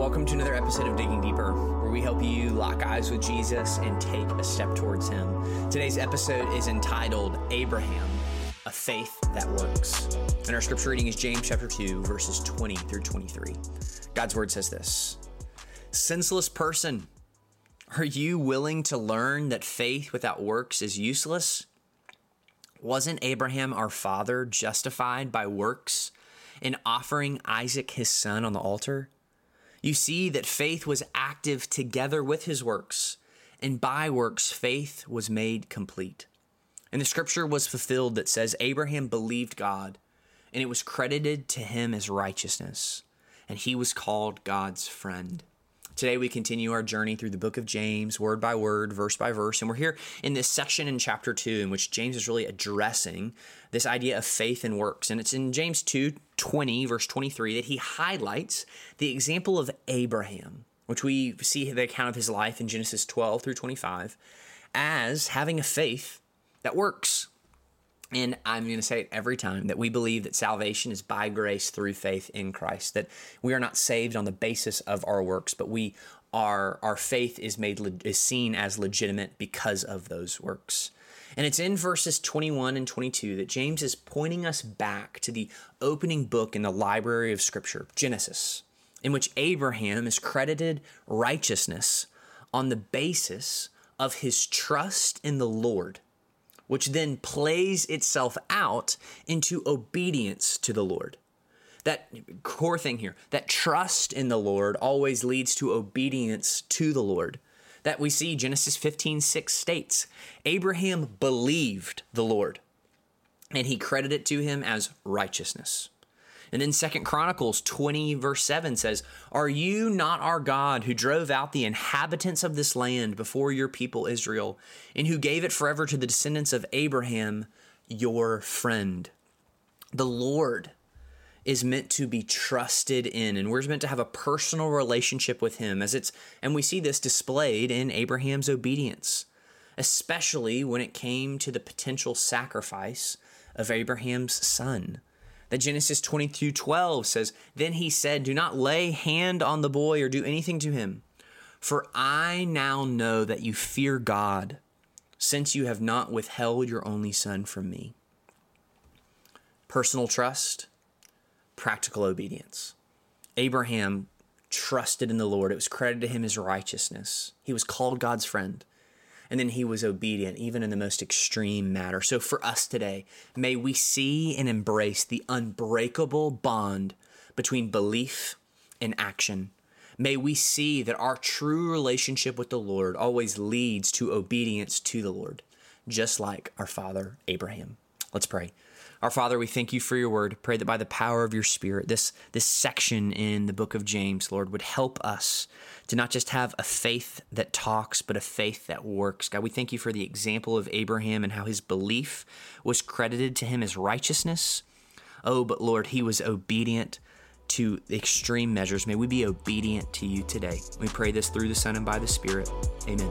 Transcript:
Welcome to another episode of Digging Deeper, where we help you lock eyes with Jesus and take a step towards Him. Today's episode is entitled Abraham, a faith that works. And our scripture reading is James chapter 2, verses 20 through 23. God's word says this Senseless person, are you willing to learn that faith without works is useless? Wasn't Abraham our father justified by works in offering Isaac his son on the altar? You see that faith was active together with his works, and by works faith was made complete. And the scripture was fulfilled that says, Abraham believed God, and it was credited to him as righteousness, and he was called God's friend. Today, we continue our journey through the book of James, word by word, verse by verse. And we're here in this section in chapter 2, in which James is really addressing this idea of faith and works. And it's in James 2 20, verse 23, that he highlights the example of Abraham, which we see the account of his life in Genesis 12 through 25, as having a faith that works. And I'm going to say it every time that we believe that salvation is by grace through faith in Christ, that we are not saved on the basis of our works, but we are our faith is made is seen as legitimate because of those works. And it's in verses 21 and 22 that James is pointing us back to the opening book in the library of Scripture, Genesis, in which Abraham is credited righteousness on the basis of his trust in the Lord which then plays itself out into obedience to the Lord. That core thing here, that trust in the Lord always leads to obedience to the Lord. That we see Genesis 15 6 states Abraham believed the Lord, and he credited it to him as righteousness. And then Second Chronicles 20 verse 7 says, "Are you not our God who drove out the inhabitants of this land before your people Israel, and who gave it forever to the descendants of Abraham, your friend?" The Lord is meant to be trusted in and we're meant to have a personal relationship with him as it's and we see this displayed in Abraham's obedience especially when it came to the potential sacrifice of Abraham's son that Genesis 22 12 says, Then he said, Do not lay hand on the boy or do anything to him, for I now know that you fear God, since you have not withheld your only son from me. Personal trust, practical obedience. Abraham trusted in the Lord. It was credited to him as righteousness. He was called God's friend and then he was obedient, even in the most extreme matter. So for us today, may we see and embrace the unbreakable bond between belief and action. May we see that our true relationship with the Lord always leads to obedience to the Lord, just like our father Abraham. Let's pray. Our Father, we thank you for your word. Pray that by the power of your Spirit, this, this section in the book of James, Lord, would help us to not just have a faith that talks, but a faith that works. God, we thank you for the example of Abraham and how his belief was credited to him as righteousness. Oh, but Lord, he was obedient to extreme measures. May we be obedient to you today. We pray this through the Son and by the Spirit. Amen.